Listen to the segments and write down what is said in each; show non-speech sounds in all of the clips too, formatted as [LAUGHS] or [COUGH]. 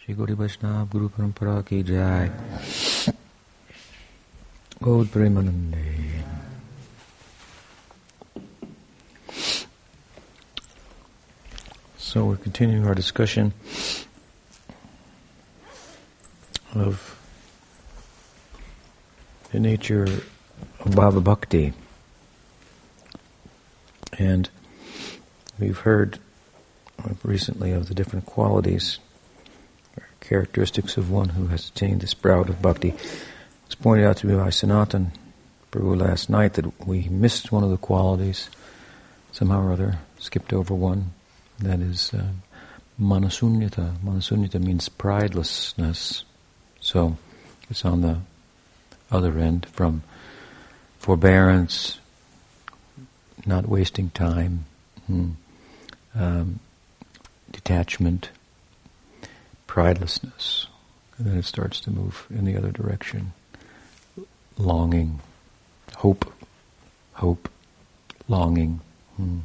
Shri Gauri Vaishnava Guru Parampara ki jai. Gaura Premanande. So we're continuing our discussion of the nature of Bhava Bhakti. And we've heard recently of the different qualities characteristics of one who has attained the sprout of bhakti. It was pointed out to me by Sanatan Prabhu last night that we missed one of the qualities, somehow or other, skipped over one. That is uh, manasunyata. Manasunyata means pridelessness. So it's on the other end from forbearance, not wasting time, hmm, um, detachment, pridelessness. And then it starts to move in the other direction. Longing, hope, hope, longing. Hmm.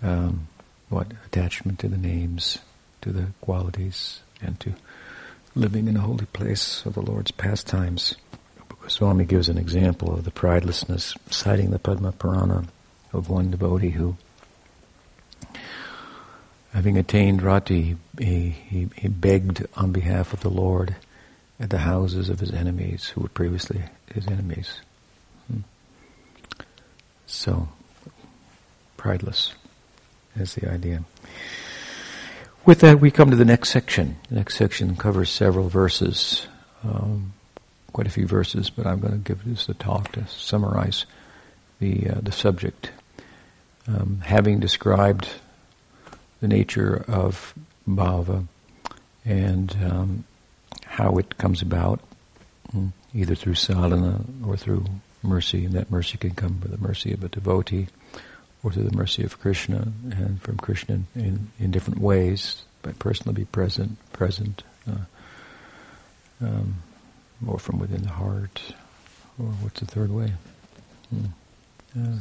Um, what? Attachment to the names, to the qualities, and to living in a holy place of the Lord's pastimes. Swami gives an example of the pridelessness, citing the Padma Purana of one devotee who, having attained rati, he, he, he begged on behalf of the Lord at the houses of his enemies, who were previously his enemies. Hmm. So, prideless is the idea. With that, we come to the next section. The next section covers several verses. Um, quite a few verses, but I'm going to give this a talk to summarize the uh, the subject. Um, having described the nature of bhava and um, how it comes about, mm, either through sadhana or through mercy, and that mercy can come from the mercy of a devotee or through the mercy of Krishna, and from Krishna in, in different ways, by personally be present, present. Uh, um, or from within the heart, or what's the third way? Hmm. Yeah.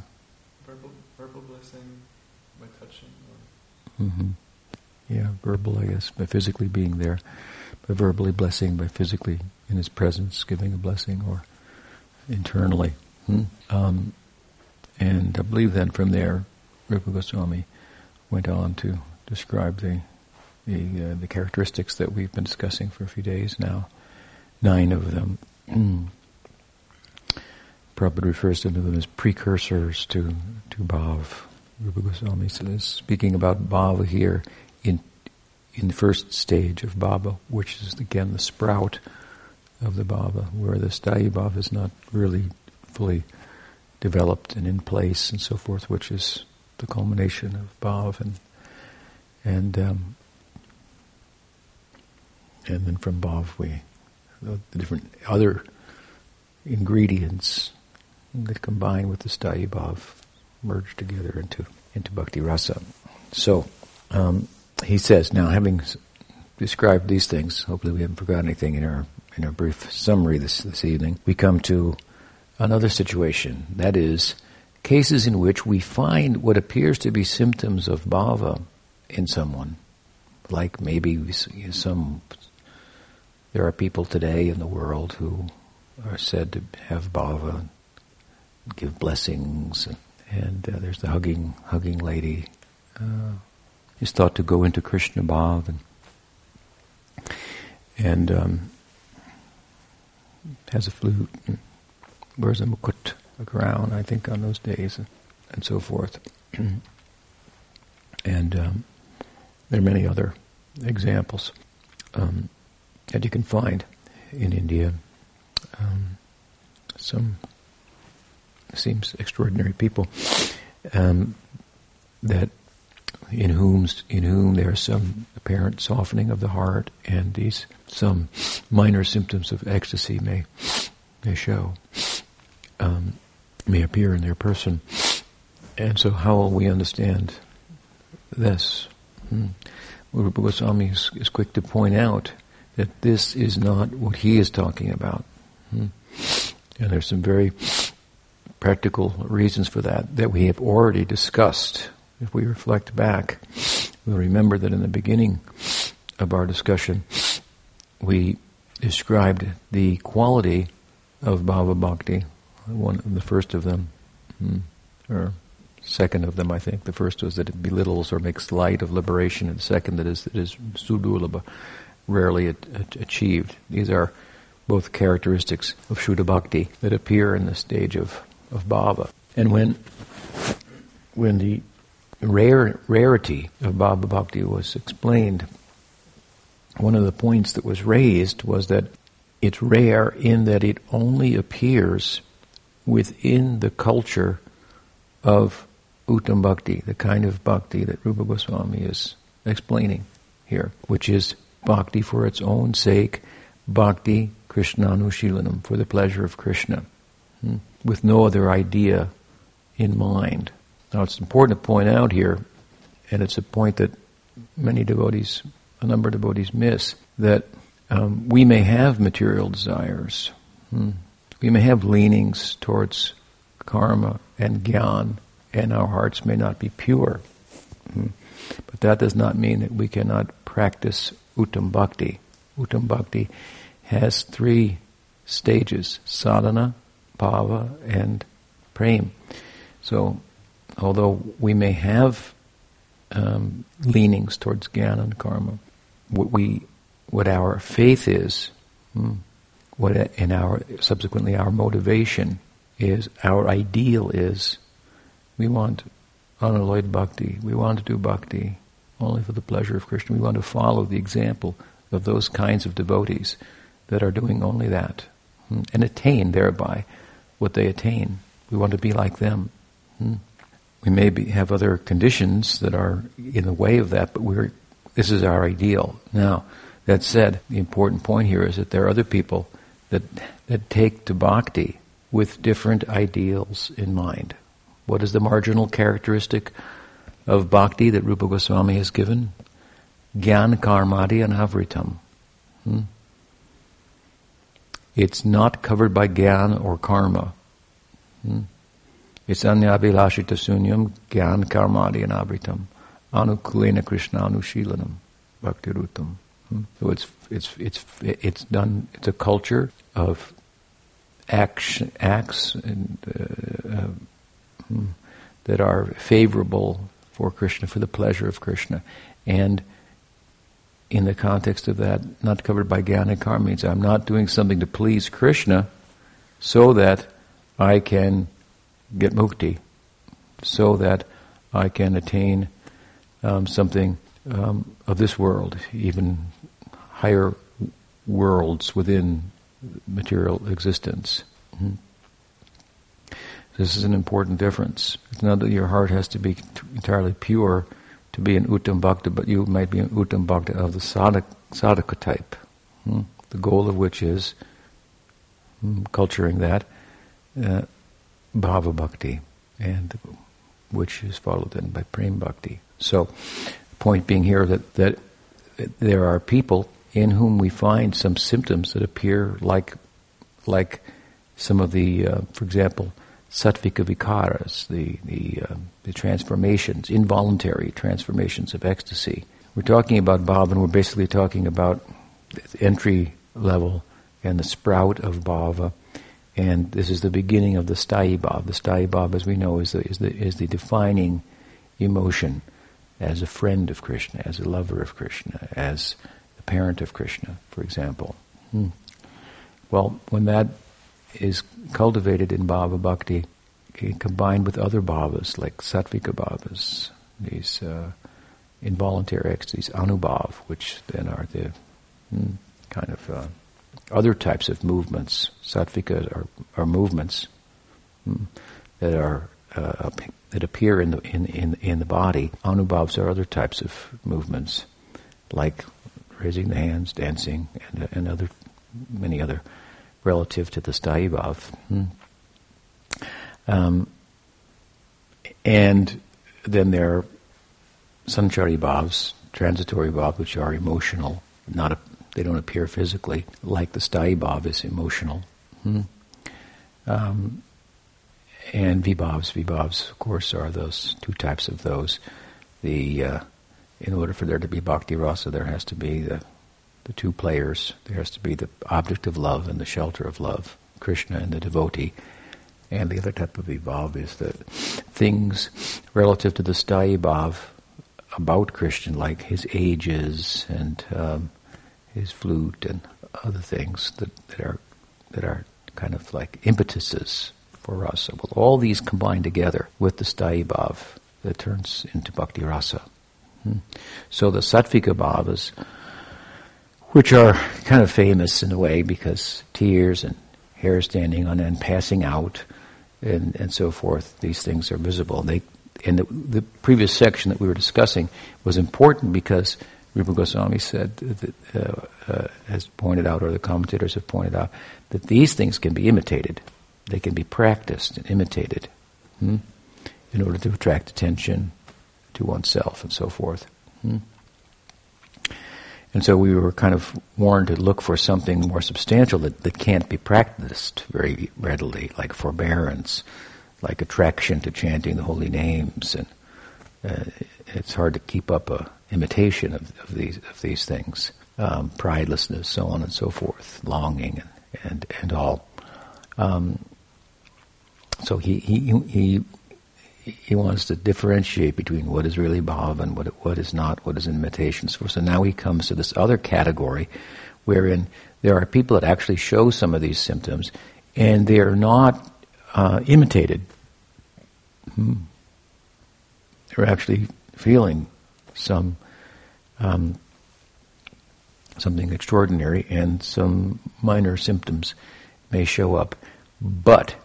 Verbal, verbal blessing by touching. Mm-hmm. Yeah, verbal, I guess, by physically being there, by verbally blessing, by physically in His presence giving a blessing, or internally. Hmm? Um, and I believe then from there, Rupa Goswami went on to describe the the, uh, the characteristics that we've been discussing for a few days now nine of them. Prabhupada refers to them as precursors to, to Bhav. Rupa Goswami says, speaking about Bhava here in, in the first stage of Bhava, which is again the sprout of the Bhava, where the Sthayi Bhava is not really fully developed and in place and so forth, which is the culmination of Bhav and and um, and then from Bhav we the, the different other ingredients that combine with the sthayi bhav merge together into into bhakti rasa. So um, he says now, having described these things, hopefully we haven't forgotten anything in our in our brief summary this this evening. We come to another situation that is cases in which we find what appears to be symptoms of bhava in someone, like maybe some there are people today in the world who are said to have bhava, give blessings, and uh, there's the hugging hugging lady. Uh, is thought to go into Krishna bhav and and um, has a flute, and wears a mukut, a crown, I think, on those days, and, and so forth. [CLEARS THROAT] and um, there are many other examples. Um, that you can find in India. Um, some seems extraordinary people um, that in whom in whom there is some apparent softening of the heart, and these some minor symptoms of ecstasy may may show um, may appear in their person. And so, how will we understand this? Hmm. Rupa Goswami is, is quick to point out that this is not what he is talking about. Hmm. And there's some very practical reasons for that that we have already discussed. If we reflect back, we'll remember that in the beginning of our discussion, we described the quality of Bhava Bhakti, one of the first of them, hmm, or second of them, I think. The first was that it belittles or makes light of liberation, and the second that is it is sudurlabha, rarely achieved. These are both characteristics of Shuddha Bhakti that appear in the stage of, of Bhava. And when when the rare, rarity of Bhava Bhakti was explained, one of the points that was raised was that it's rare in that it only appears within the culture of Uttam Bhakti, the kind of bhakti that Rupa Goswami is explaining here, which is bhakti for its own sake, bhakti Krishna Krishnanushilanam, for the pleasure of Krishna, hmm, with no other idea in mind. Now it's important to point out here, and it's a point that many devotees, a number of devotees miss, that um, we may have material desires. Hmm. We may have leanings towards karma and gyan, and our hearts may not be pure. Hmm. But that does not mean that we cannot practice Uttam Bhakti. Uttam Bhakti has three stages sadhana, bhava, and prem. So although we may have um, leanings towards jnana and karma, what we, what our faith is, hmm, what in our subsequently our motivation is, our ideal is, we want unalloyed bhakti. We want to do bhakti only for the pleasure of Krishna. We want to follow the example of those kinds of devotees that are doing only that hmm, and attain thereby what they attain. We want to be like them. Hmm we may be, have other conditions that are in the way of that, but we're, this is our ideal. Now, that said, the important point here is that there are other people that, that take to bhakti with different ideals in mind. What is the marginal characteristic of bhakti that Rupa Goswami has given? Gyan karmadi anavritam. Hmm? It's not covered by gyan or karma. Hmm? It's anyabhilashita sunyam gyan karmadi anavritam anukulena krishna anushilanam bhaktirutam. Hmm? So it's it's it's it's done. It's a culture of action, acts and, uh, uh, hmm, that are favorable for Krishna, for the pleasure of Krishna, and in the context of that, not covered by jnana karma means I'm not doing something to please Krishna, so that I can get mukti so that I can attain um, something um, of this world, even higher worlds within material existence. Mm-hmm. This is an important difference. It's not that your heart has to be entirely pure to be an uttam bhakta, but you might be an uttam bhakta of the sadhaka, sadhaka type, hmm? the goal of which is hmm, culturing that, uh, bhava bhakti, and which is followed then by prem bhakti. So, point being here that that there are people in whom we find some symptoms that appear like like some of the, uh, for example, sattvika vikaras, the the, uh, the transformations, involuntary transformations of ecstasy. We're talking about bhava, and we're basically talking about entry level and the sprout of bhava and this is the beginning of the sthayi bhav. The sthayi bhav, as we know, is the, is the, is the defining emotion as a friend of Krishna, as a lover of Krishna, as a parent of Krishna, for example. Hmm. Well, when that is cultivated in bhava bhakti, combined with other bhavas like sattvika bhavas, these uh, involuntary ecstasies, anubhav, which then are the hmm, kind of uh, other types of movements. Sattvika are, are movements hmm, that are uh, that appear in the in, in in the body. Anubhavs are other types of movements, like raising the hands, dancing, and, and other many other relative to the sthayi bhav. Hmm. Um, and then there are sanchari bhavs, transitory bhavs, which are emotional, not a, they don't appear physically, like the sthayi bhav is emotional. Hmm. Um, and vibhavs, vibhavs, of course, are those two types of those. The uh, in order for there to be bhakti rasa, there has to be the the two players. There has to be the object of love and the shelter of love, Krishna and the devotee. And the other type of vibhav is that things relative to the sthayi bhav about Krishna, like his ages and um, his flute and other things that, that are that are kind of like impetuses for rasa. Well, all these combine together with the sthayi bhav that turns into bhakti rasa. Hmm. So the sattvika bhavas, which are kind of famous in a way because tears and hair standing on end, passing out, and, and so forth, these things are visible. They, and the, the previous section that we were discussing was important because Rupa Goswami said, that, uh, uh, has pointed out, or the commentators have pointed out, that these things can be imitated. They can be practiced and imitated hmm, in order to attract attention to oneself and so forth. Hmm. And so we were kind of warned to look for something more substantial that, that can't be practiced very readily, like forbearance, like attraction to chanting the holy names, and uh, it's hard to keep up a imitation of, of these of these things, um, pridelessness, so on and so forth, longing and and, and all. Um, so he, he he he wants to differentiate between what is really bhav and what what is not, what is imitations for. So now he comes to this other category, wherein there are people that actually show some of these symptoms, and they are not uh, imitated. Hmm. They're actually feeling some um, something extraordinary, and some minor symptoms may show up, but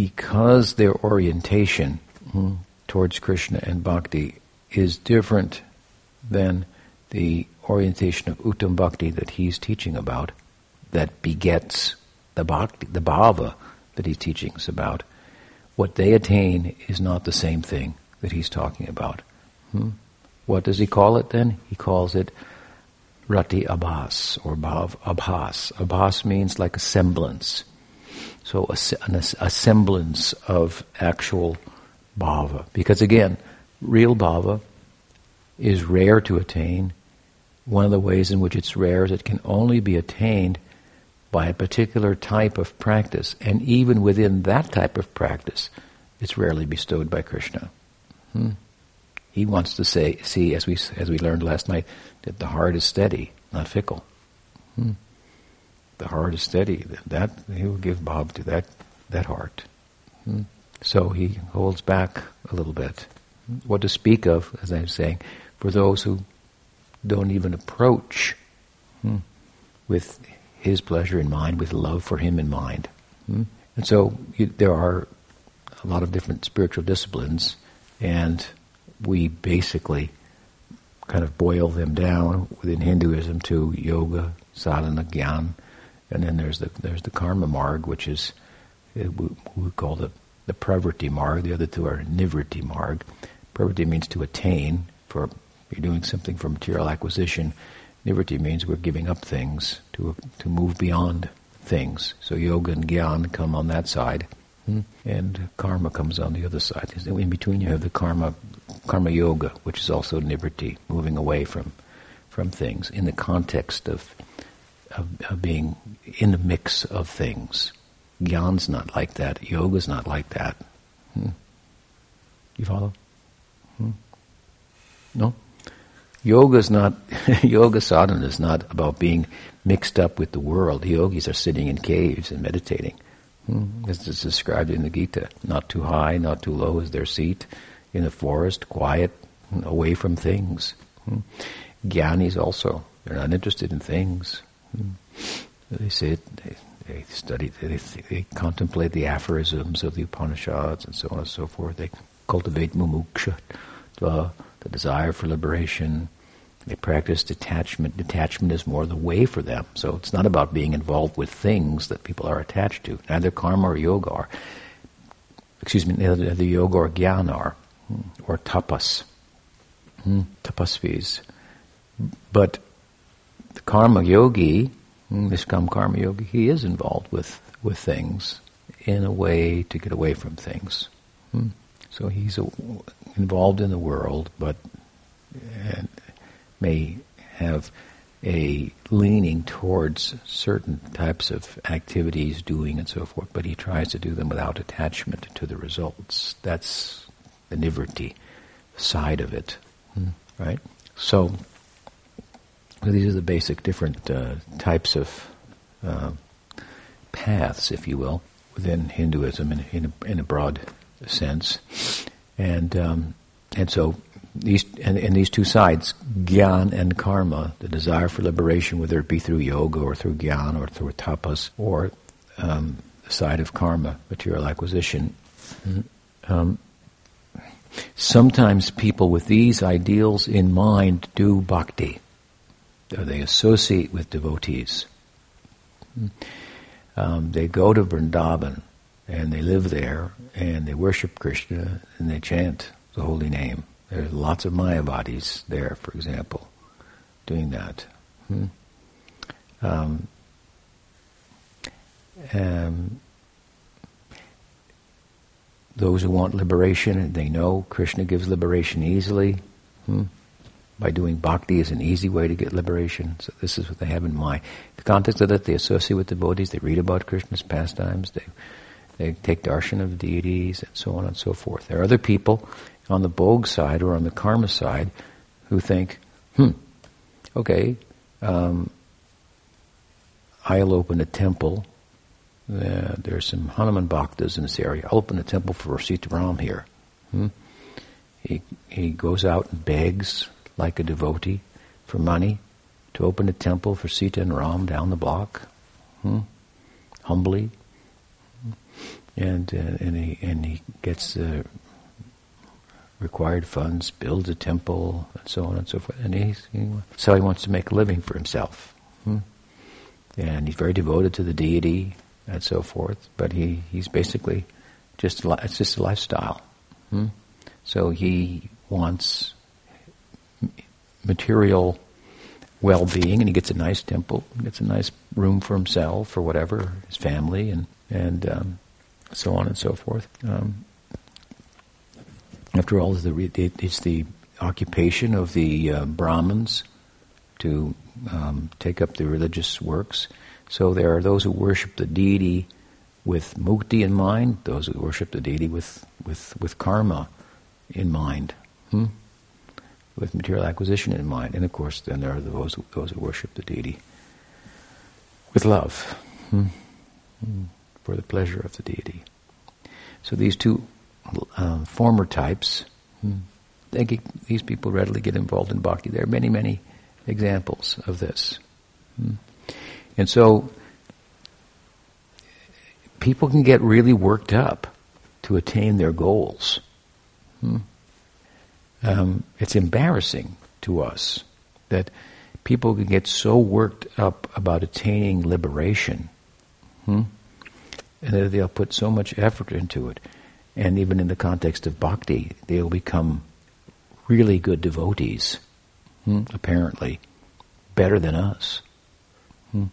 because their orientation mm, towards Krishna and bhakti is different than the orientation of uttam bhakti that he's teaching about, that begets the bhakti, the bhava that he's teaching us about, what they attain is not the same thing that he's talking about. Hmm? What does he call it then? He calls it rati abhas or bhav abhas. Abhas means like a semblance. So a, a semblance of actual bhava. Because again, real bhava is rare to attain. One of the ways in which it's rare is it can only be attained by a particular type of practice. And even within that type of practice, it's rarely bestowed by Krishna. Hmm. He wants to say, see, as we, as we learned last night, that the heart is steady, not fickle. Hmm the heart is steady, that he will give Bhav to that that heart. Hmm? So he holds back a little bit. What to speak of, as I'm saying, for those who don't even approach hmm, with his pleasure in mind, with love for him in mind. Hmm? And so you, there are a lot of different spiritual disciplines, and we basically kind of boil them down within Hinduism to yoga, sadhana, and then there's the there's the karma marg, which is uh, we, call the the pravrti marg. The other two are nivriti marg. Pravrti means to attain. For you're doing something for material acquisition. Nivriti means we're giving up things to to move beyond things. So yoga and gyan come on that side, hmm? and karma comes on the other side. In between, you have the karma karma yoga, which is also nivriti, moving away from from things in the context of of, of being in the mix of things. Gyan's not like that. Yoga's not like that. Hmm. You follow? Hmm. No? Yoga's not, [LAUGHS] yoga sadhana is not about being mixed up with the world. Yogis are sitting in caves and meditating. Hmm. As is described in the Gita. Not too high, not too low is their seat. In the forest, quiet, away from things. Hmm. Gyanis also, they're not interested in things. Hmm. They sit, they, they study, they, they contemplate the aphorisms of the Upanishads and so on and so forth. They cultivate mumuksha, the, the desire for liberation. They practice detachment. Detachment is more the way for them. So it's not about being involved with things that people are attached to. Neither karma or yoga are. Excuse me, neither yoga or jnana are, hmm, or tapas, hmm, tapasvis. But the karma yogi, Niskam karma yogi, he is involved with, with things in a way to get away from things. Hmm. So he's a, involved in the world, but may have a leaning towards certain types of activities, doing and so forth, but he tries to do them without attachment to the results. That's the nivritti side of it, hmm. right? So, these are the basic different uh, types of uh, paths, if you will, within Hinduism in, in, a, in a broad sense, and um, and so these and, and, these two sides, gyan and karma, the desire for liberation, whether it be through yoga or through gyan or through tapas, or um, the side of karma, material acquisition. Um, sometimes people with these ideals in mind do bhakti, or they associate with devotees. Um, they go to Vrindavan and they live there and they worship Krishna and they chant the holy name there's lots of Mayavadis there, for example, doing that. Hmm? Um, um, those who want liberation, they know Krishna gives liberation easily. Hmm? By doing bhakti is an easy way to get liberation. So this is what they have in mind. The context of that, they associate with devotees. They read about Krishna's pastimes. They they take darshan of deities and so on and so forth. There are other people on the bhog side or on the karma side who think, hmm, okay, um, I'll open a temple. Uh, there's some Hanuman bhaktas in this area. I'll open a temple for Sitaram here. Hmm? He, he goes out and begs like a devotee for money to open a temple for Sita and Ram down the block, hmm? humbly, and uh, and he and he gets uh, required funds, builds a temple, and so on and so forth. And he's, he, so he wants to make a living for himself. Hmm? And he's very devoted to the deity and so forth. But he, he's basically just it's just a lifestyle. Hmm? So he wants material well-being, and he gets a nice temple, gets a nice room for himself or whatever, his family, and and um, so on and so forth. Um, after all, it's the occupation of the uh, Brahmins to um, take up the religious works. So there are those who worship the deity with mukti in mind, those who worship the deity with, with, with karma in mind, hmm? With material acquisition in mind. And of course, then there are those who, those who worship the deity with love, hmm? Hmm. for the pleasure of the deity. So these two uh, former types, hmm, get, these people readily get involved in bhakti. There are many, many examples of this. Hmm. And so people can get really worked up to attain their goals. Hmm. Um, it's embarrassing to us that people can get so worked up about attaining liberation, hmm, and that they'll put so much effort into it and even in the context of bhakti, they'll become really good devotees, hmm, apparently, better than us. Hmm.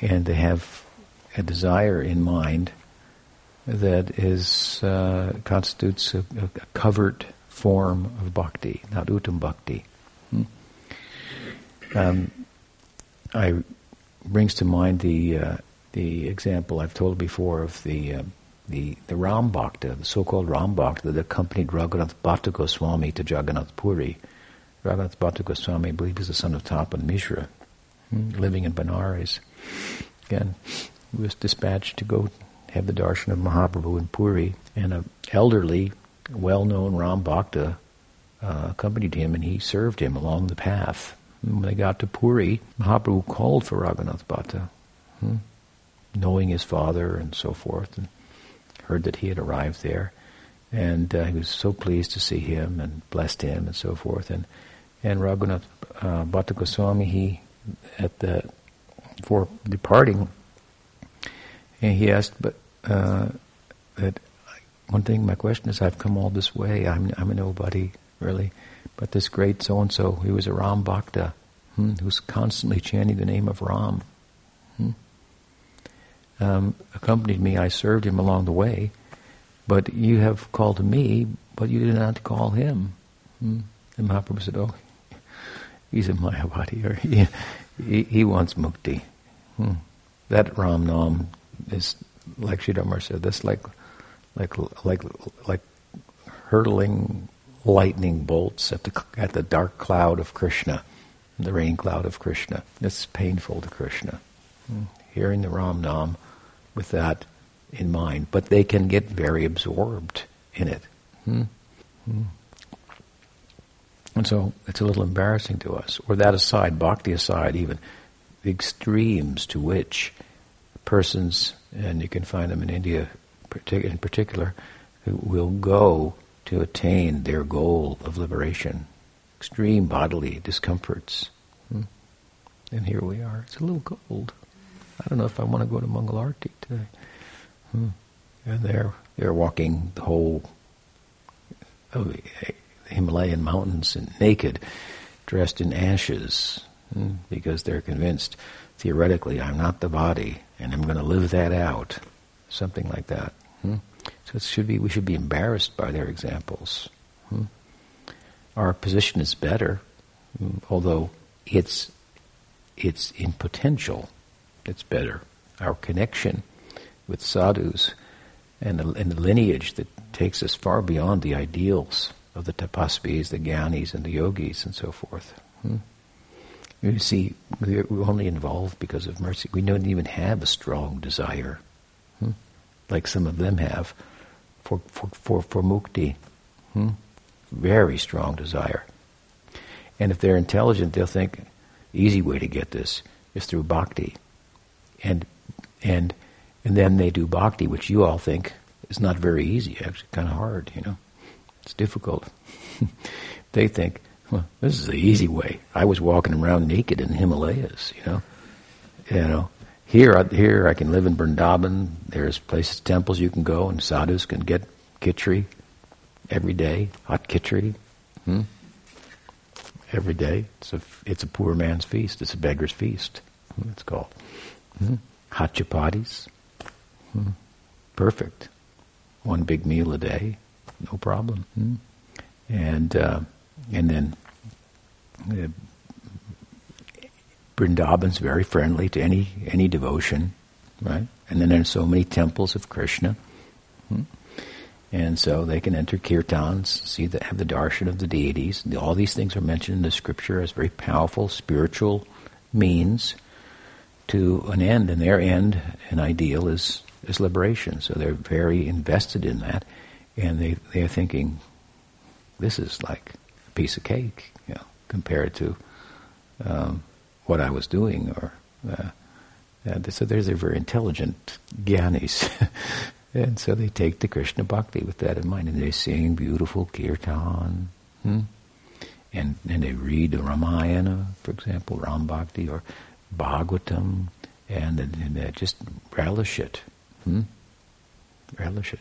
And they have a desire in mind that is uh, constitutes a, a, covert form of bhakti, not uttam bhakti. Hmm. Um, I brings to mind the uh, the example I've told before of the uh, the, the Ram Bhakta, the so-called Ram Bhakta that accompanied Raghunath Bhatta Goswami to Jagannath Puri. Raghunath Bhatta Goswami, I believe, is the son of Tapan Mishra, hmm, living in Benares. Again, he was dispatched to go have the darshan of Mahaprabhu in Puri, and an elderly, well-known Ram Bhakta uh, accompanied him, and he served him along the path. And when they got to Puri, Mahaprabhu called for Raghunath Bhatta, hmm, knowing his father and so forth. And heard that he had arrived there, and uh, he was so pleased to see him and blessed him and so forth. And and Raghunath uh, Bhatta Goswami, he at the for departing, and he asked, but uh, that one thing. My question is, I've come all this way. I'm I'm a nobody really, but this great so and so, he was a Ram Bhakta, hmm, who's constantly chanting the name of Ram. Hmm? um, accompanied me. I served him along the way. But you have called me, but you did not call him. Hmm? And Mahaprabhu said, oh, [LAUGHS] he's a Mayavadi, or he, he, wants mukti. Hmm. That Ram Nam is, like Sridhar said, that's like, like, like, like hurtling lightning bolts at the, at the dark cloud of Krishna, the rain cloud of Krishna. It's painful to Krishna. Hmm. Hearing the Ram Nam with that in mind, but they can get very absorbed in it. Hmm? Hmm. And so it's a little embarrassing to us. Or that aside, bhakti aside, even the extremes to which persons, and you can find them in India in particular, who will go to attain their goal of liberation. Extreme bodily discomforts. Hmm? And here we are. It's a little cold. I don't know if I want to go to Mangalarti today. Hmm. And they're they're walking the whole of the Himalayan mountains and naked, dressed in ashes, hmm, because they're convinced theoretically I'm not the body and I'm going to live that out, something like that. Hmm. So it should be we should be embarrassed by their examples. Hmm. Our position is better, although it's it's in potential, it's better. Our connection with sadhus and the, and the lineage that takes us far beyond the ideals of the tapasvis, the gyanis, and the yogis, and so forth. Hmm? You see, we're only involved because of mercy. We don't even have a strong desire? Like some of them have, for, for, for, for mukti. Hmm? Very strong desire. And if they're intelligent, they'll think easy way to get this is through bhakti. And, and and then they do bhakti, which you all think is not very easy, actually kind of hard, you know. It's difficult. [LAUGHS] they think, well, this is the easy way. I was walking around naked in the Himalayas, you know. You know, here, here I can live in Vrindavan. There's places, temples you can go, and sadhus can get khichdi every day, hot khichdi, hmm? every day. It's a, it's a poor man's feast. It's a beggar's feast. Hmm, it's called hmm? hot chapatis. Hmm. Perfect. One big meal a day, no problem. Hmm. And uh, and then uh, Vrindavan's very friendly to any any devotion, right? And then there's so many temples of Krishna. Hmm. And so they can enter kirtans, see the, have the darshan of the deities. All these things are mentioned in the scripture as very powerful spiritual means to an end, and their end, an ideal, is is liberation. So they're very invested in that, and they they're thinking, this is like a piece of cake, you know, compared to um, what I was doing. Or uh, so there's a very intelligent gyanis. [LAUGHS] and so they take the Krishna Bhakti with that in mind, and they sing beautiful kirtan. Hmm? And, and they read the Ramayana, for example, Ram Bhakti, or Bhagavatam, and, and they just relish it. Hmm? Relish it.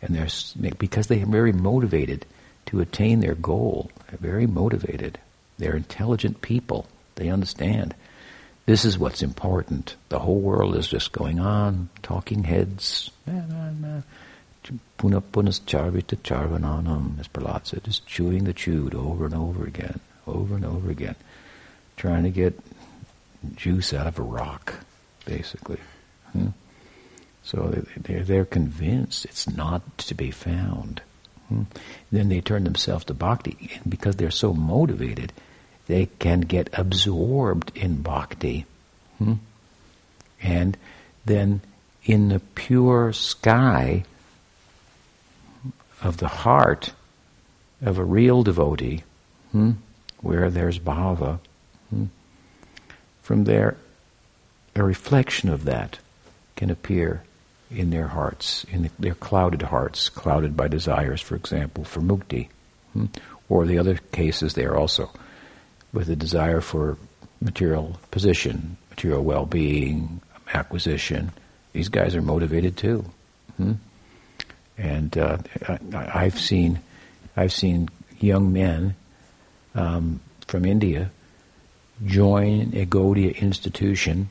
And they're, because they are very motivated to attain their goal, very motivated. They're intelligent people. They understand. This is what's important. The whole world is just going on, talking heads. Puna punas charvita charvananam, as Prahlad said, just chewing the chewed over and over again, over and over again, trying to get juice out of a rock, basically. Hmm? So they're, they're convinced it's not to be found. Hmm? Then they turn themselves to bhakti, and because they're so motivated, they can get absorbed in bhakti. Hmm? And then in the pure sky of the heart of a real devotee, hmm, where there's bhava, hmm, from there a reflection of that can appear in their hearts, in their clouded hearts, clouded by desires, for example, for mukti. Hmm? Or the other cases there also, with a desire for material position, material well-being, acquisition. These guys are motivated too. Hmm? And uh, I, have seen, I've seen young men um, from India join a Gaudiya institution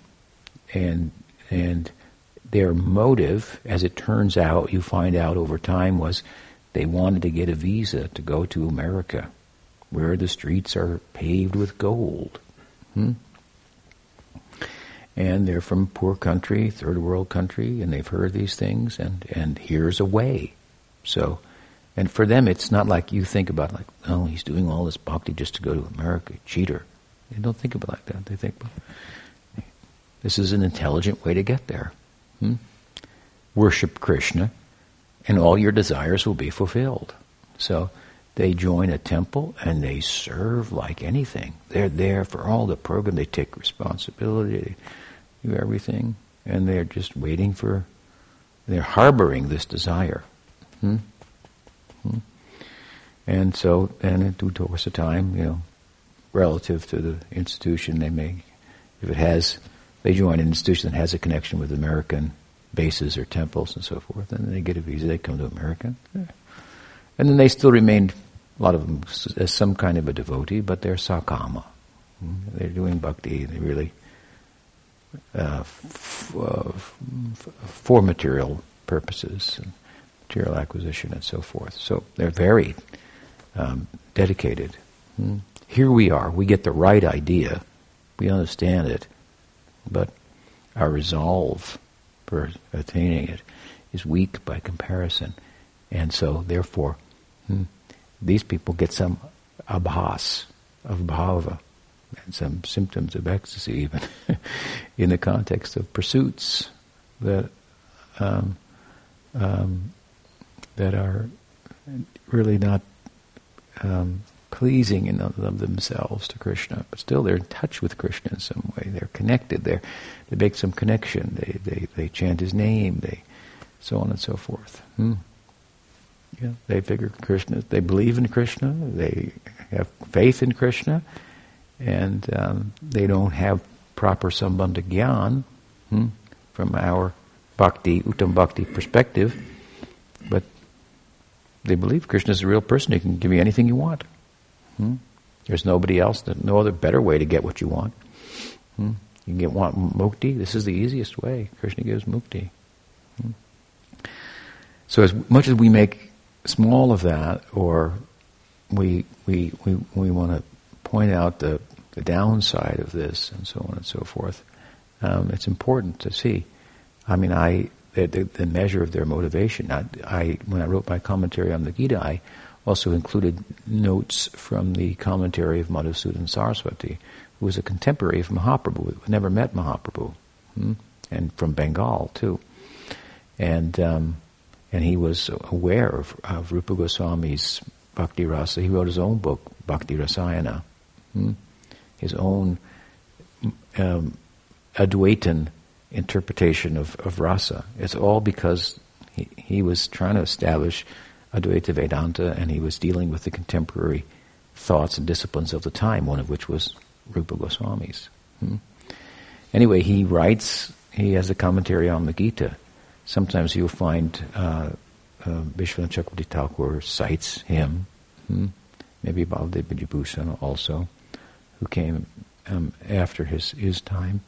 and and their motive, as it turns out, you find out over time, was they wanted to get a visa to go to America. Where the streets are paved with gold. Hmm? And they're from poor country, third world country, and they've heard these things, and, and here's a way. So, and for them, it's not like you think about like, oh, he's doing all this bhakti just to go to America, cheater. They don't think about it like that. They think, well, this is an intelligent way to get there. Hmm? Worship Krishna, and all your desires will be fulfilled. So they join a temple and they serve like anything. They're there for all the program. They take responsibility, they do everything, and they're just waiting for. They're harboring this desire. Hmm? Hmm? And so, and in due course of time, you know, relative to the institution, they may, if it has, they join an institution that has a connection with American bases or temples and so forth, and they get a visa, they come to America. Yeah. And then they still remain, a lot of them, as some kind of a devotee, but they're sakama. Hmm? They're doing bhakti, they really, uh, f- uh, f- for material purposes, material acquisition and so forth. So they're very um, dedicated. Hmm? Here we are, we get the right idea, we understand it, but our resolve for attaining it is weak by comparison. And so, therefore, hmm, these people get some abhas of bhava and some symptoms of ecstasy, even [LAUGHS] in the context of pursuits that um, um, that are really not um, pleasing in of themselves to Krishna, but still they're in touch with Krishna in some way. They're connected. They they make some connection. They they they chant his name. They so on and so forth. Hmm. They figure Krishna. They believe in Krishna. They have faith in Krishna, and um, they don't have proper sambandha gyan hmm, from our bhakti, uttam bhakti perspective, but they believe Krishna is a real person. He can give you anything you want. Hmm? There's nobody else, no other better way to get what you want. Hmm? You can get want mukti. This is the easiest way. Krishna gives mukti. Hmm? So as much as we make small of that, or we we we we want to point out the the downside of this and so on and so forth, um, it's important to see. I mean, I the, the, measure of their motivation. I, I when I wrote my commentary on the Gita, I also included notes from the commentary of Madhusudan Saraswati, who was a contemporary of Mahaprabhu, never met Mahaprabhu, hmm? and from Bengal too. And um, and he was aware of, of Rupa Goswami's Bhakti Rasa. He wrote his own book, Bhakti Rasayana, hmm? his own um, Advaitin interpretation of, of rasa. It's all because he, he was trying to establish Advaita Vedanta, and he was dealing with the contemporary thoughts and disciplines of the time, one of which was Rupa Goswami's. Hmm? Anyway, he writes, he has a commentary on the Gita. Sometimes you'll find uh, uh, Chakravarti Thakur cites him, hmm? maybe Baladev Vidyabhushan also, who came um, after his, his time.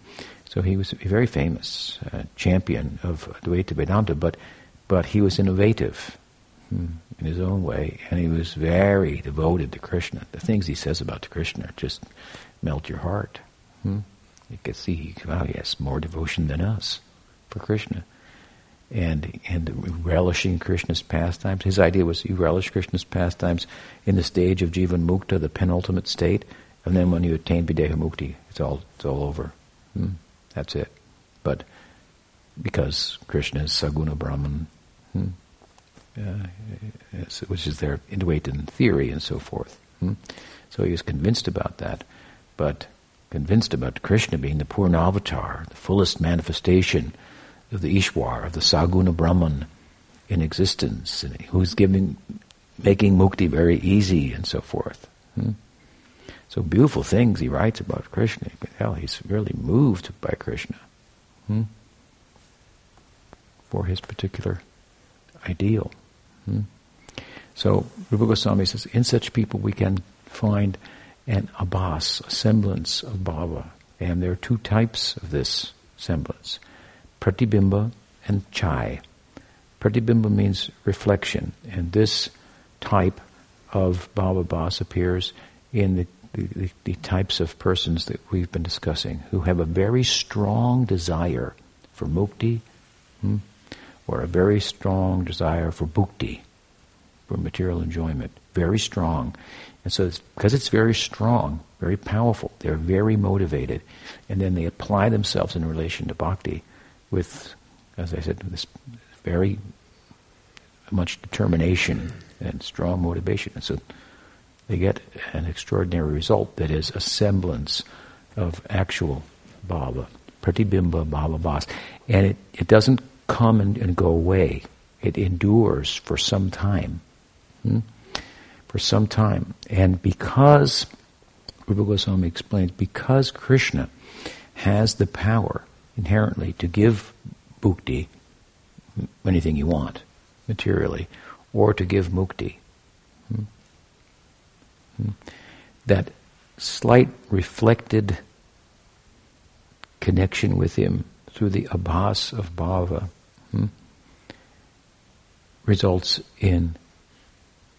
So he was a very famous uh, champion of Advaita Vedanta, but, but he was innovative. Hmm, in his own way, and he was very devoted to Krishna. The things he says about Krishna just melt your heart. Hmm? You can see, wow, he has more devotion than us for Krishna. And and relishing Krishna's pastimes. His idea was you relish Krishna's pastimes in the stage of Jivan Mukta, the penultimate state, and then when you attain Videha Mukti, it's all it's all over. Hmm? That's it. But because Krishna is Saguna Brahman, hmm? uh, which is their Advaitin theory and so forth. Hmm? So he was convinced about that, but convinced about Krishna being the Purnavatar, the fullest manifestation of the Ishwar, of the Saguna Brahman in existence, and who's giving, making mukti very easy and so forth. Hmm? So beautiful things he writes about Krishna. Can tell he's really moved by Krishna hmm? for his particular ideal. Hmm? So Rupa Goswami says, in such people we can find an abhas, a semblance of bhava. And there are two types of this semblance, pratibimba and chaya. Pratibimba means reflection, and this type of bhava bhas appears in the, the, the, types of persons that we've been discussing who have a very strong desire for mukti hmm, or a very strong desire for bhukti, for material enjoyment. Very strong. And so it's, because it's very strong, very powerful, they're very motivated. And then they apply themselves in relation to bhakti with, as I said, this very much determination and strong motivation. And so they get an extraordinary result that is a semblance of actual bhava, pratibimba bhava bhas. And it, it doesn't come and, and go away. It endures for some time. Hmm? For some time. And because, Rupa Goswami explains, because Krishna has the power inherently to give bhukti, anything you want, materially, or to give mukti. Hmm? Hmm? That slight reflected connection with him through the abhas of bhava hmm, results in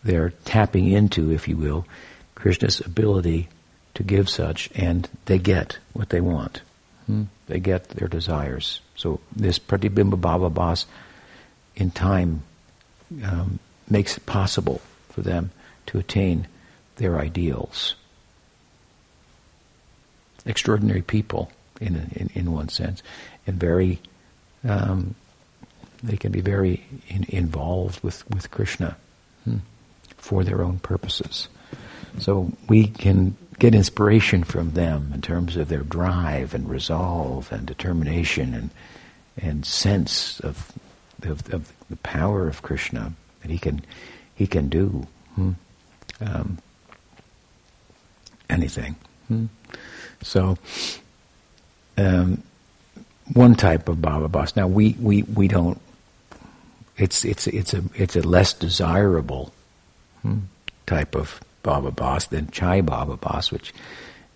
their tapping into, if you will, Krishna's ability to give such, and they get what they want. Hmm? They get their desires. So this pratibimba bhava bhas in time um, makes it possible for them to attain their ideals. Extraordinary people, in in, in one sense, and very, um, they can be very in, involved with with Krishna hmm, for their own purposes. So we can get inspiration from them in terms of their drive and resolve and determination and and sense of of, of the power of Krishna that he can he can do hmm? um, anything. Hmm? So um, one type of bhava bhas. Now we, we, we don't. It's it's it's a it's a less desirable hmm, type of bhava bhas than chaya bhava bhas, which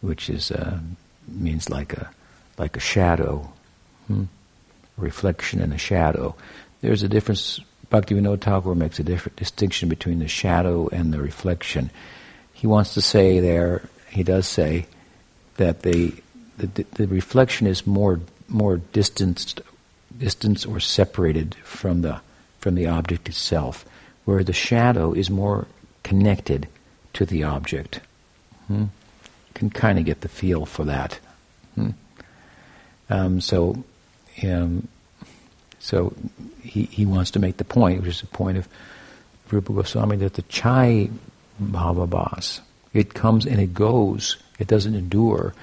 which is uh, means like a like a shadow, hmm? reflection and a shadow. There's a difference. Bhaktivinoda Thakur makes a different distinction between the shadow and the reflection. He wants to say there, he does say, that the, the, the reflection is more, more distanced, distanced or separated from the, from the object itself, where the shadow is more connected to the object. Hmm? You can kind of get the feel for that. Hmm? Um, so, um, so he, he wants to make the point, which is the point of Rupa Goswami, that the chaya bhava bhas, it comes and it goes. It doesn't endure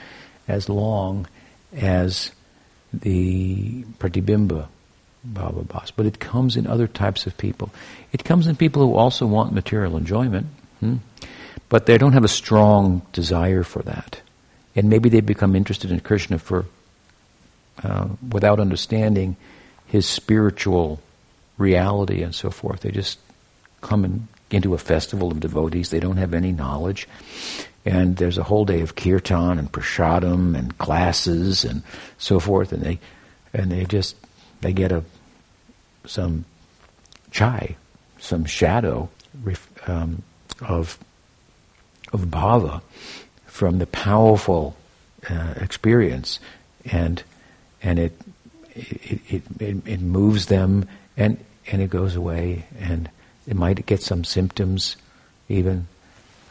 as long as the pratibimba bhava bhas. but it comes in other types of people. It comes in people who also want material enjoyment, hmm? But they don't have a strong desire for that. And maybe they become interested in Krishna for uh, without understanding his spiritual reality and so forth. They just come in, into a festival of devotees. They don't have any knowledge. And there's a whole day of kirtan and prasadam and classes and so forth. And they, and they just, they get a, some chaya, some shadow um, of, of bhava from the powerful uh, experience. And, and it it, it, it, it moves them and, and it goes away and it might get some symptoms even.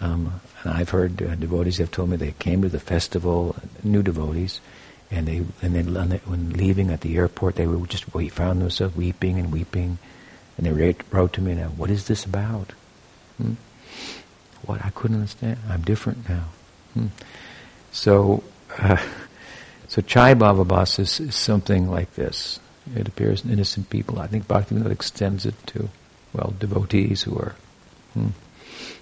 Um, and I've heard uh, devotees have told me they came to the festival, new devotees, and they and then when leaving at the airport, they were just we found themselves weeping and weeping, and they wrote, wrote to me now, what is this about? Hmm? What I couldn't understand. I'm different now. Hmm? So. Uh, so Chaya Bhava is, is something like this. It appears in innocent people. I think Bhaktivinoda extends it to, well, devotees who are, hmm,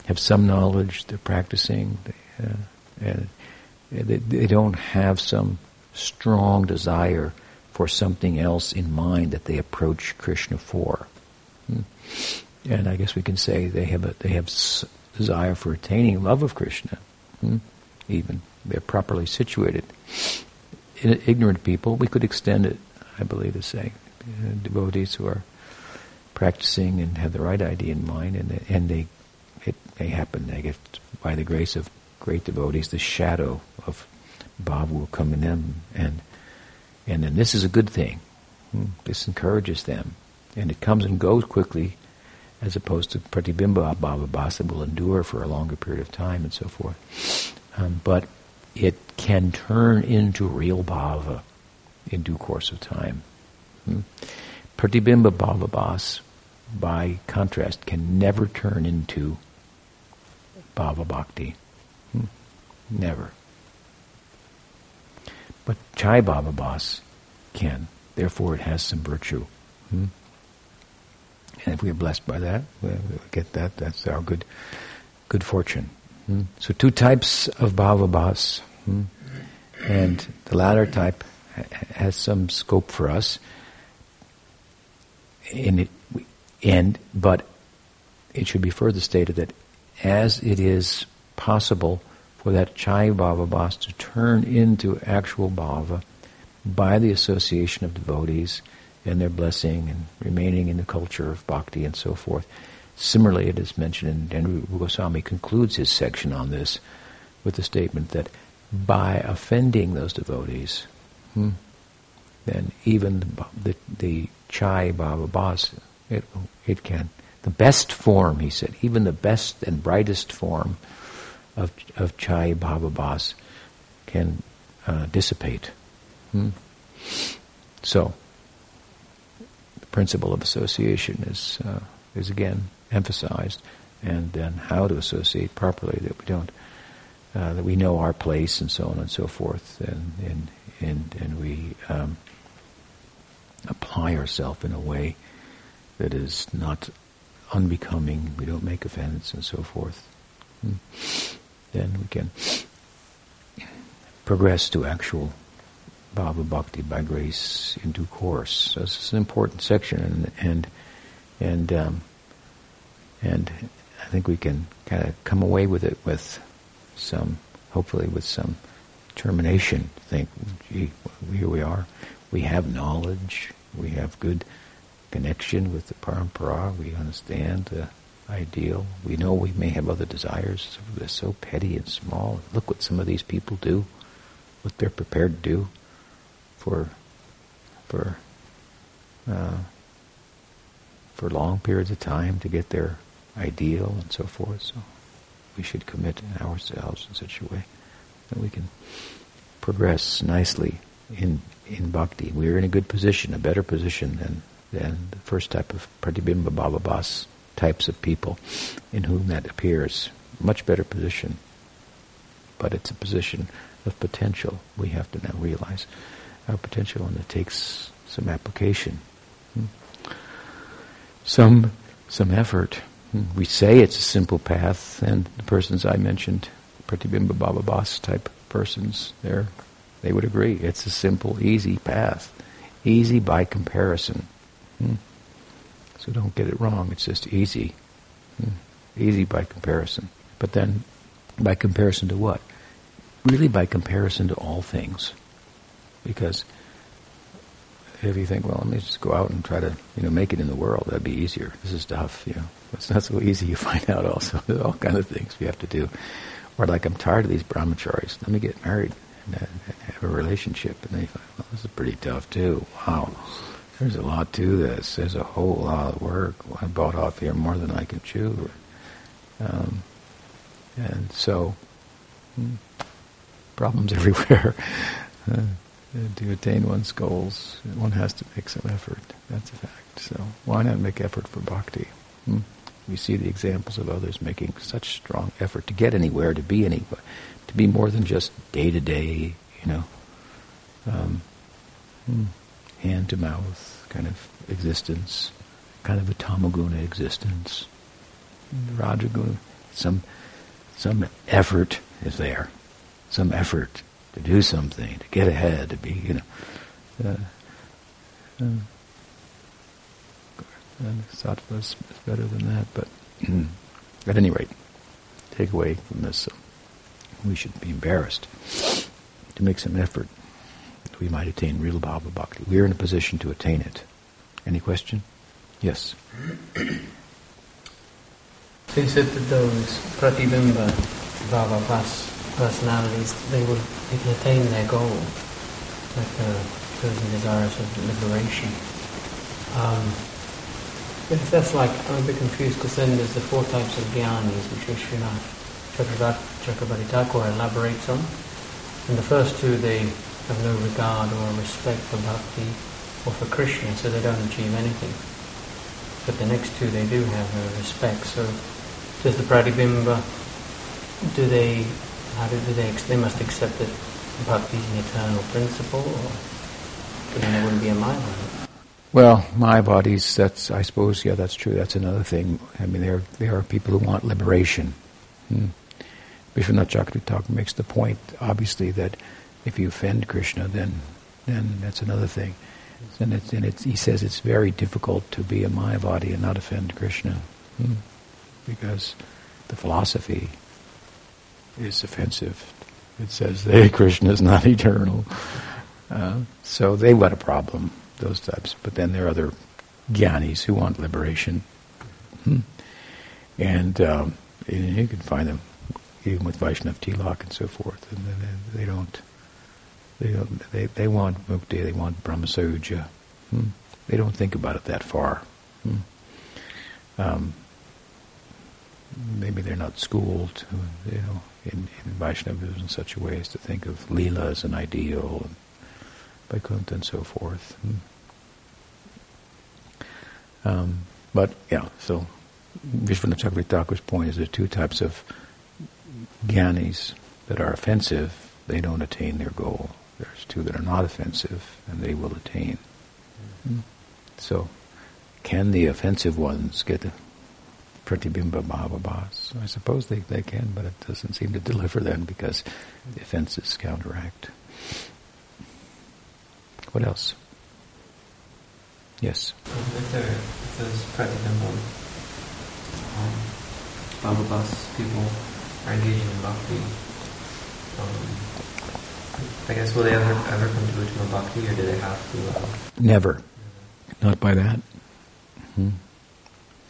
have some knowledge, they're practicing, they, uh, and they, they don't have some strong desire for something else in mind that they approach Krishna for. Hmm. And I guess we can say they have a they have desire for attaining love of Krishna. Hmm. Even they're properly situated ignorant people, we could extend it, I believe, to say uh, devotees who are practicing and have the right idea in mind, and and they it may happen. They get by the grace of great devotees, the shadow of bhava will come in them, and and then this is a good thing. Hmm. This encourages them, and it comes and goes quickly, as opposed to pratibimba bhava bhasa will endure for a longer period of time and so forth. Um, but it can turn into real bhava in due course of time. Hmm? Pratibimba bhava bhas, by contrast, can never turn into bhava bhakti. Hmm? Never. But chaya bhava bhas can. Therefore, it has some virtue. Hmm? And if we are blessed by that, we get that. That's our good, good fortune. Hmm? So, two types of bhava bhas, hmm? and the latter type has some scope for us. In it, and but it should be further stated that as it is possible for that chaya bhava to turn into actual bhava by the association of devotees and their blessing and remaining in the culture of bhakti and so forth. Similarly, it is mentioned, and Goswami concludes his section on this with the statement that by offending those devotees, hmm, then even the, the, the chaya bhava bhas, it, it can. The best form, he said, even the best and brightest form of, of chaya bhava bhas can uh, dissipate. Hmm? So, principle of association is, uh, is again emphasized, and then how to associate properly that we don't, uh, that we know our place and so on and so forth, and, and, and, and we um, apply ourselves in a way that is not unbecoming, we don't make offense and so forth. Hmm. Then we can progress to actual Bhava Bhakti by grace in due course. So this is an important section, and and and um, and I think we can kind of come away with it with some, hopefully, with some termination. Think, gee, here we are. We have knowledge. We have good connection with the parampara. We understand the ideal. We know we may have other desires. They're so petty and small. Look what some of these people do. What they're prepared to do for for uh, for long periods of time to get their ideal and so forth. So we should commit ourselves in such a way that we can progress nicely in in bhakti. We're in a good position, a better position than than the first type of pratibimba bhavabhas types of people in whom that appears. Much better position. But it's a position of potential we have to now realize our potential, and it takes some application, hmm. some some effort. Hmm. We say it's a simple path, and the persons I mentioned, Pratibimba Bhavabhas type persons, there they would agree. It's a simple, easy path, easy by comparison. Hmm. So don't get it wrong. It's just easy, easy by comparison. But then, by comparison to what? Really, by comparison to all things because if you think, well, let me just go out and try to, you know, make it in the world, that'd be easier. This is tough, you know. It's not so easy. You [LAUGHS] find out also there's all kinds of things we have to do. Or like, I'm tired of these brahmacharis. Let me get married and, and have a relationship. And then you find, well, this is pretty tough too. Wow. There's a lot to this. There's a whole lot of work. I bought off here more than I can chew. Um, and so, hmm, problems [LAUGHS] everywhere. To attain one's goals, one has to make some effort. That's a fact. So why not make effort for bhakti? Hmm? We see the examples of others making such strong effort to get anywhere, to be anywhere, to be more than just day to day, you know, um, hmm, hand to mouth kind of existence, kind of a tamaguna existence. Rajaguna, some some effort is there, some effort to do something, to get ahead, to be, you know. Uh, uh, sattva is better than that, but at any rate, take away from this, uh, we should be embarrassed to make some effort that we might attain real bhava bhakti. We are in a position to attain it. Any question? Yes. Since it those pratibimba bhava personalities, they will they can attain their goal, like the person desirous of liberation. Um, but if that's like, I'm a bit confused because then there's the four types of jnanis which Vishwanath Chakravarti Thakur elaborates on. And the first two, they have no regard or respect for bhakti or for Krishna, so they don't achieve anything. But the next two, they do have a respect. So does the pratibimba, do they, how do they, they must accept that bhakti is an eternal principle, or then there wouldn't be a Mayavadi? Well, Mayavadis, that's, I suppose, yeah, that's true. That's another thing. I mean, there, there are people who want liberation. Hmm. Vishwanath Chakravarti makes the point, obviously, that if you offend Krishna, then then that's another thing. And, it's, and it's, he says it's very difficult to be a Mayavadi and not offend Krishna, hmm. because the philosophy is offensive. It says that [LAUGHS] Krishna is not eternal. Uh, so they want a problem, those types. But then there are other jnanis who want liberation. Hmm. And um, you can find them even with Vaishnav Tilak and so forth, and they, they don't. They don't. They they want mukti. They want brahmasauja. Hmm. They don't think about it that far. Hmm. Um, maybe they're not schooled, you know, in, in Vaishnavism in such a way as to think of lila as an ideal, and Vaikuntha and so forth. Hmm. Um, but yeah, so Vishwanath Thakur's point is there are two types of jnanis that are offensive, they don't attain their goal. There's two that are not offensive, and they will attain. Mm-hmm. So, can the offensive ones get the pratibimba bhavabhas? I suppose they, they can, but it doesn't seem to deliver them because the offenses counteract. What else? Yes. if, there, if there's pratibimba um, bhavabhas, people are engaging in bhakti, um, I guess will they ever ever come to Uttama Bhakti, or do they have to? Uh, Never. Not by that. Hmm.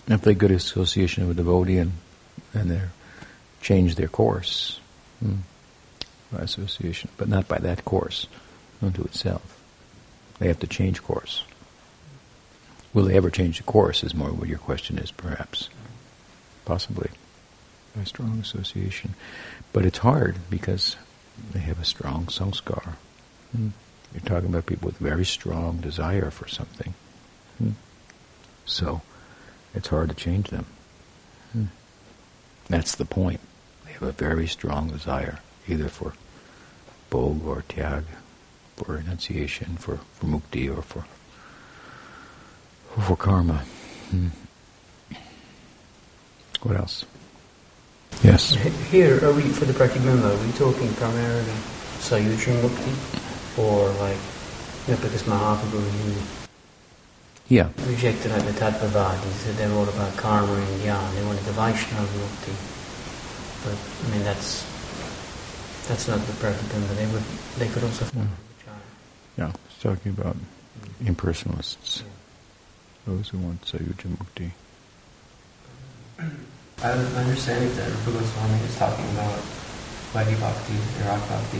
If they good association with a devotee and and they change their course hmm, by association, but not by that course unto itself. They have to change course. Will they ever change the course? Is more what your question is, perhaps, possibly by strong association. But it's hard because they have a strong sanskar. Hmm. You're talking about people with very strong desire for something. Hmm. So it's hard to change them. Hmm. That's the point. They have a very strong desire, either for bhog or tyag, for renunciation, for, for mukti, or for for karma. Hmm. What else? Yes. Here, are we, for the Pratibimba, are we talking primarily Sayuja Mukti? Or like, you Mahaprabhu, he yeah. rejected like the Tattvavadis, said they're all about karma and jnana, they wanted the Vaishnava Mukti. But, I mean, that's, that's not the Pratibimba, they would, they could also yeah. Yeah, it's talking about impersonalists, yeah. those who want Sayuja Mukti. I was understanding that Rupa Goswami is talking about Vaidhi Bhakti and Rak Bhakti.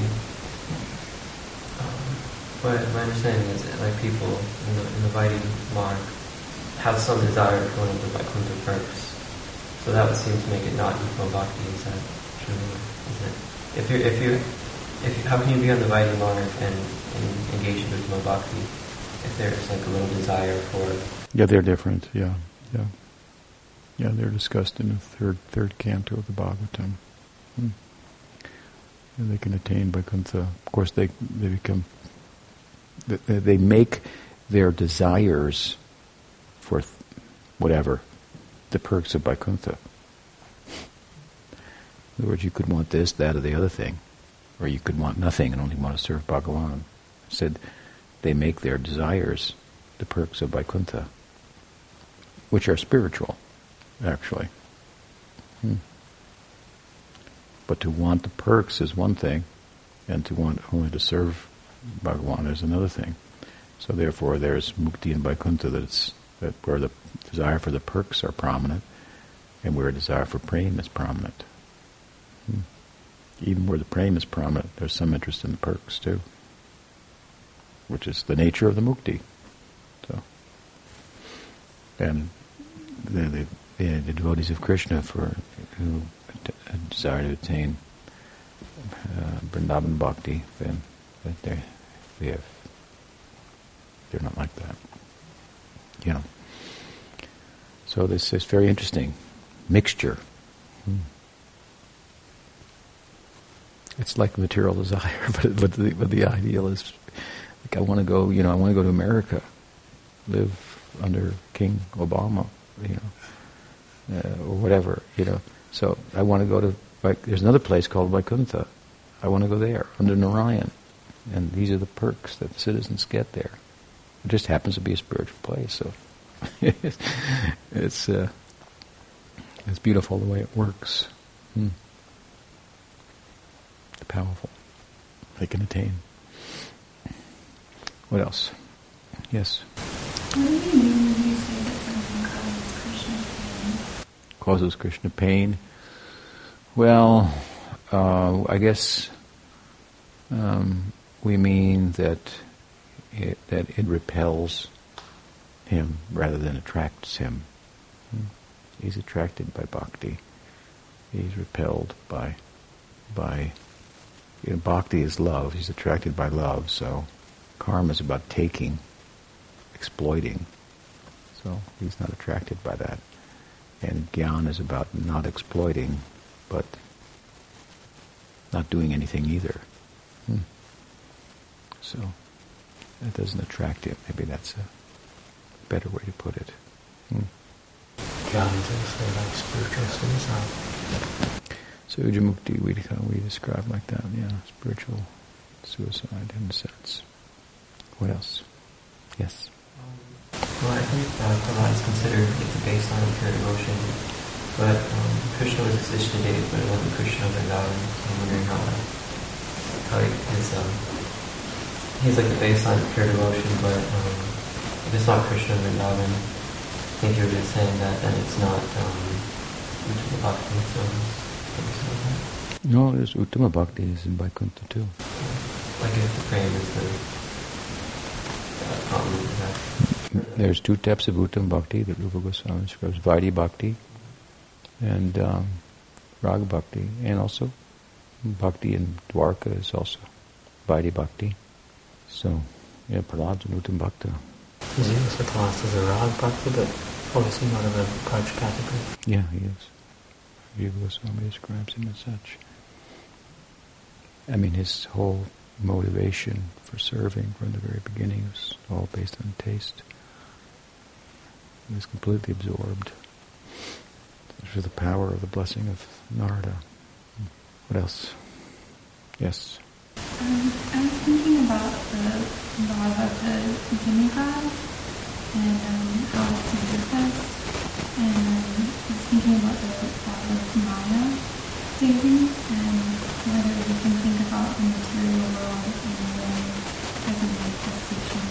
Um, but my understanding is that like people in the, in the mark have some desire one of the Vaikuntha perks. So that would seem to make it not equal Bhakti. Is that true? Is it? If you if you if you, how can you be on the Vaidhi mark and, and engage in Bhakti if there's like a little desire for Yeah, they're different, yeah. Yeah. Yeah, they're discussed in the third third canto of the Bhagavatam. Hmm. And they can attain Vaikuntha. Of course, they they become they, make their desires for whatever the perks of Vaikuntha. In other words, you could want this, that, or the other thing, or you could want nothing and only want to serve Bhagavan. Said they make their desires the perks of Vaikuntha, which are spiritual actually. Hmm. But to want the perks is one thing, and to want only to serve Bhagavan is another thing. So therefore, there's mukti and vaikuntha that's that where the desire for the perks are prominent, and where a desire for prema is prominent. Hmm. Even where the prema is prominent, there's some interest in the perks too, which is the nature of the mukti. So, and the, the, the, the devotees of Krishna for who desire to attain uh, Vrindavan bhakti, then they they have they're not like that. You know. So this is very interesting mixture. Hmm. It's like material desire, [LAUGHS] but but the, but the ideal is like I want to go. You know, I want to go to America, live under King Obama. You know, uh, or whatever. You know. So I want to go to. Like, there's another place called Vaikuntha. I want to go there under Narayan, and these are the perks that the citizens get there. It just happens to be a spiritual place, so [LAUGHS] it's uh, it's beautiful the way it works. Hmm. The powerful they can attain. What else? Yes. What do you mean when you say that something causes Krishna pain? Causes Krishna pain. Well, uh, I guess um, we mean that it, that it repels him rather than attracts him. He's attracted by bhakti. He's repelled by by you know, bhakti is love. He's attracted by love. So karma is about taking, exploiting. So he's not attracted by that. And gyan is about not exploiting, but not doing anything either. Hmm. So that doesn't attract him. Maybe that's a better way to put it. Hmm. Suicide. Sujamukti, we, we describe like that, yeah, spiritual suicide in a sense. What else? Yes. Well, I think uh, Prahlad is considered the baseline of pure devotion, but um, Krishna was existed today, but it wasn't Krishna Vrindavan. So I'm wondering how that, how he is, um, he's like the baseline of pure devotion, but um, if it's not Krishna Vrindavan, I think you're just saying that then it's not um, Uttama Bhakti, so like. No, there's Uttama Bhakti is in Vaikuntha too. Like if the frame is the uh, that There's two types of Uttama Bhakti that Rupa Goswami describes, Vaidhi Bhakti and um, Raga Bhakti, and also Bhakti in Dwarka is also Vaidhi Bhakti. So, yeah, Prahlad's an Uttama Bhakta. Is he also classed as a rag bhakti, but obviously not of a Braj category? Yeah, he is. Rupa Goswami describes him as such. I mean, his whole motivation for serving from the very beginning was all based on taste. He was completely absorbed through the power of the blessing of Narada. What else? Yes. Um, I was thinking about the love of the demigod and um, how it's manifest. And um, I was thinking about the love of Maya deity and whether we can think about the material world in a way a manifestation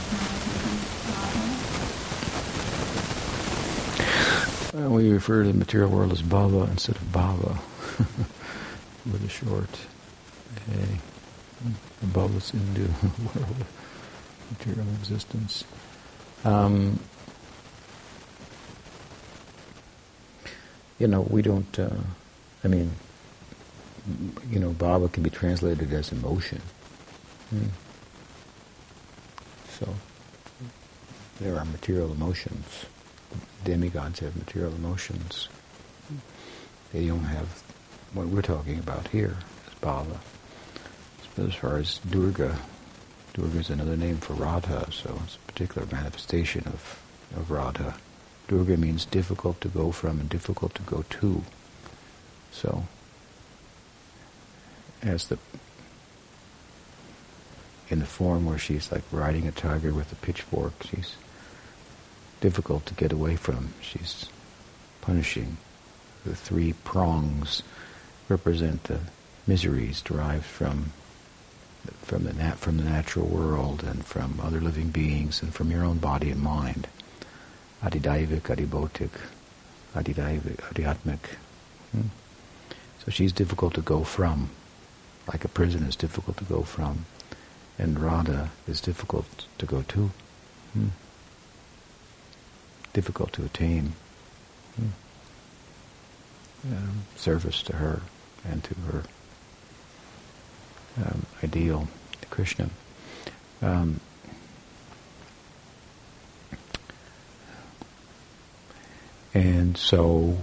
lava. Uh, we refer to the material world as bhava instead of bhava, [LAUGHS] with a short a. Above us into the [LAUGHS] world of material existence. Um, you know, we don't. Uh, I mean, you know, bhava can be translated as emotion. Hmm. So there are material emotions. Demigods have material emotions. They don't have what we're talking about here as bhava. As far as Durga, Durga is another name for Radha, so it's a particular manifestation of, of Radha. Durga means difficult to go from and difficult to go to. So, as the in the form where she's like riding a tiger with a pitchfork, she's difficult to get away from. She's punishing. The three prongs represent the miseries derived from from the nat- from the natural world and from other living beings and from your own body and mind. Adidaivik, adibhotik, adidaivik, adiatmic. Hmm? So she's difficult to go from. like a prison is difficult to go from, and Radha is difficult to go to. Hmm. Difficult to attain. Hmm. Um, service to her and to her um, ideal, Krishna. Um, and so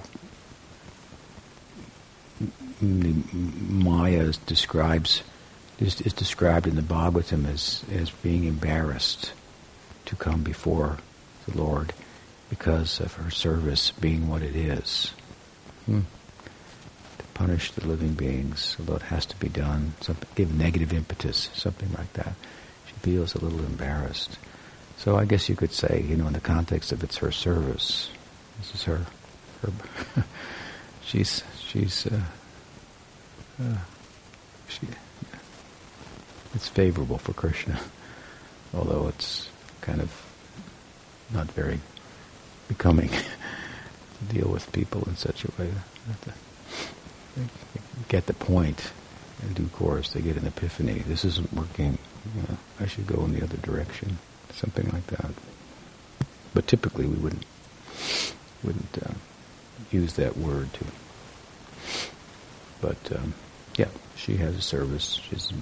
Maya describes is, is described in the Bhagavatam as, as being embarrassed to come before the Lord because of her service being what it is. Hmm. Punish the living beings, although it has to be done, something, give negative impetus, something like that. She feels a little embarrassed. So I guess you could say, you know, in the context of it's her service, this is her, her [LAUGHS] she's, she's, uh, uh, she, it's favorable for Krishna, [LAUGHS] although it's kind of not very becoming [LAUGHS] to deal with people in such a way that get the point in due course. They get an epiphany. This isn't working. Know, I should go in the other direction. Something like that. But typically, we wouldn't wouldn't uh, use that word to. But um, yeah, she has a service. She's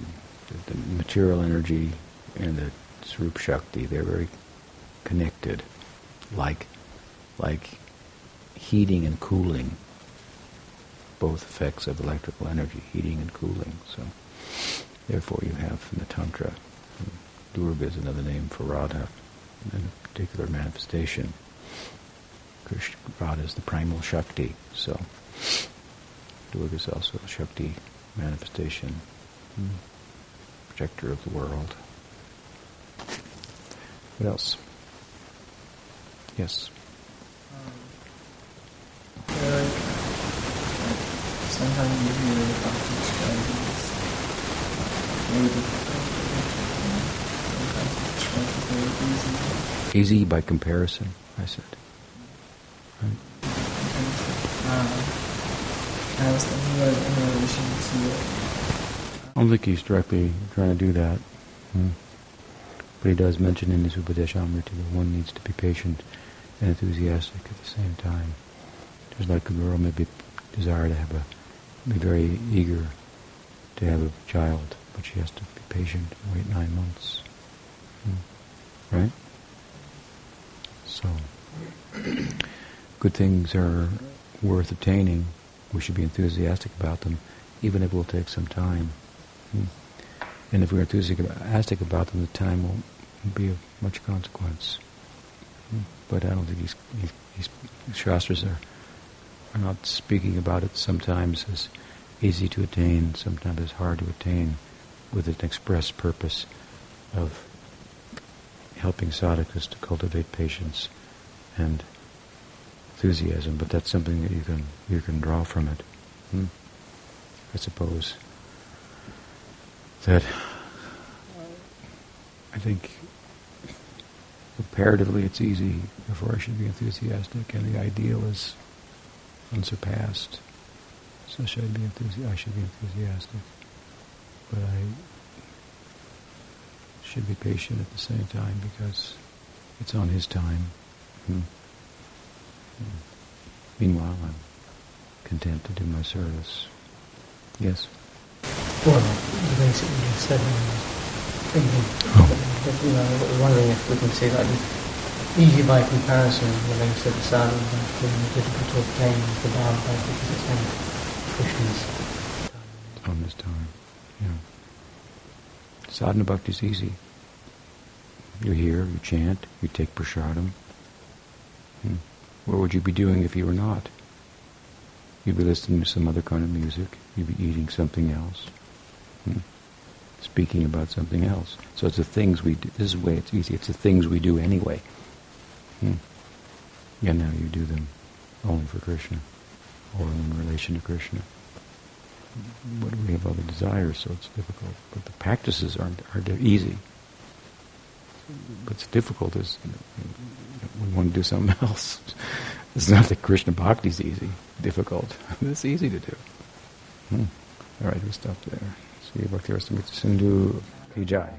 the material energy and the Swarup Shakti, they're very connected, like, like heating and cooling, both effects of electrical energy, heating and cooling. So, therefore, you have in the Tantra, Durga is another name for Radha, in a particular manifestation. Krishna, Radha is the primal Shakti, so Durga is also a Shakti manifestation. Mm protector of the world. What else? Yes. Um, sometimes you these guidance. Maybe sometimes easy. By comparison, I said. Right. I was thinking in relation to I don't think he's directly trying to do that. Hmm. But he does mention in his Upadeshamrita that one needs to be patient and enthusiastic at the same time. Just like a girl may be desire to have a, be very eager to have a child, but she has to be patient and wait nine months. Hmm. Right? So, good things are worth attaining. We should be enthusiastic about them, even if it will take some time. Hmm. And if we're enthusiastic about them, the time won't be of much consequence. Hmm. But I don't think he's, he's, he's Shastras are not speaking about it sometimes as easy to attain, sometimes as hard to attain, with an express purpose of helping sadhakas to cultivate patience and enthusiasm. But that's something that you can you can draw from it. Hmm? I suppose that I think comparatively it's easy, therefore I should be enthusiastic, and the ideal is unsurpassed. So should I be enthusi- I should be enthusiastic. But I should be patient at the same time because it's on his time. Hmm. Hmm. Meanwhile, I'm content to do my service. Yes? Well, you basically just said thinking, oh. but, you know, I was wondering if we can see that easy by comparison relates to the sadhana bhakti and difficult to obtain the bhava because it's on Krishna's time. This time, yeah. Sadhana bhakti is easy. You hear, you chant, you take prasadam. Hmm. What would you be doing if you were not? You'd be listening to some other kind of music. You'd be eating something else. Hmm. Speaking about something else. So it's the things we do. This is the way it's easy. It's the things we do anyway. Hmm. And now you do them only for Krishna or in relation to Krishna. But we have other desires, so it's difficult. But the practices aren't are easy. What's difficult is you know, we want to do something [LAUGHS] else. it's not that Krishna Bhakti is easy, difficult. [LAUGHS] it's easy to do. Hmm. All right, we stop there. Sri Bhakti Sindhu Ki Jai.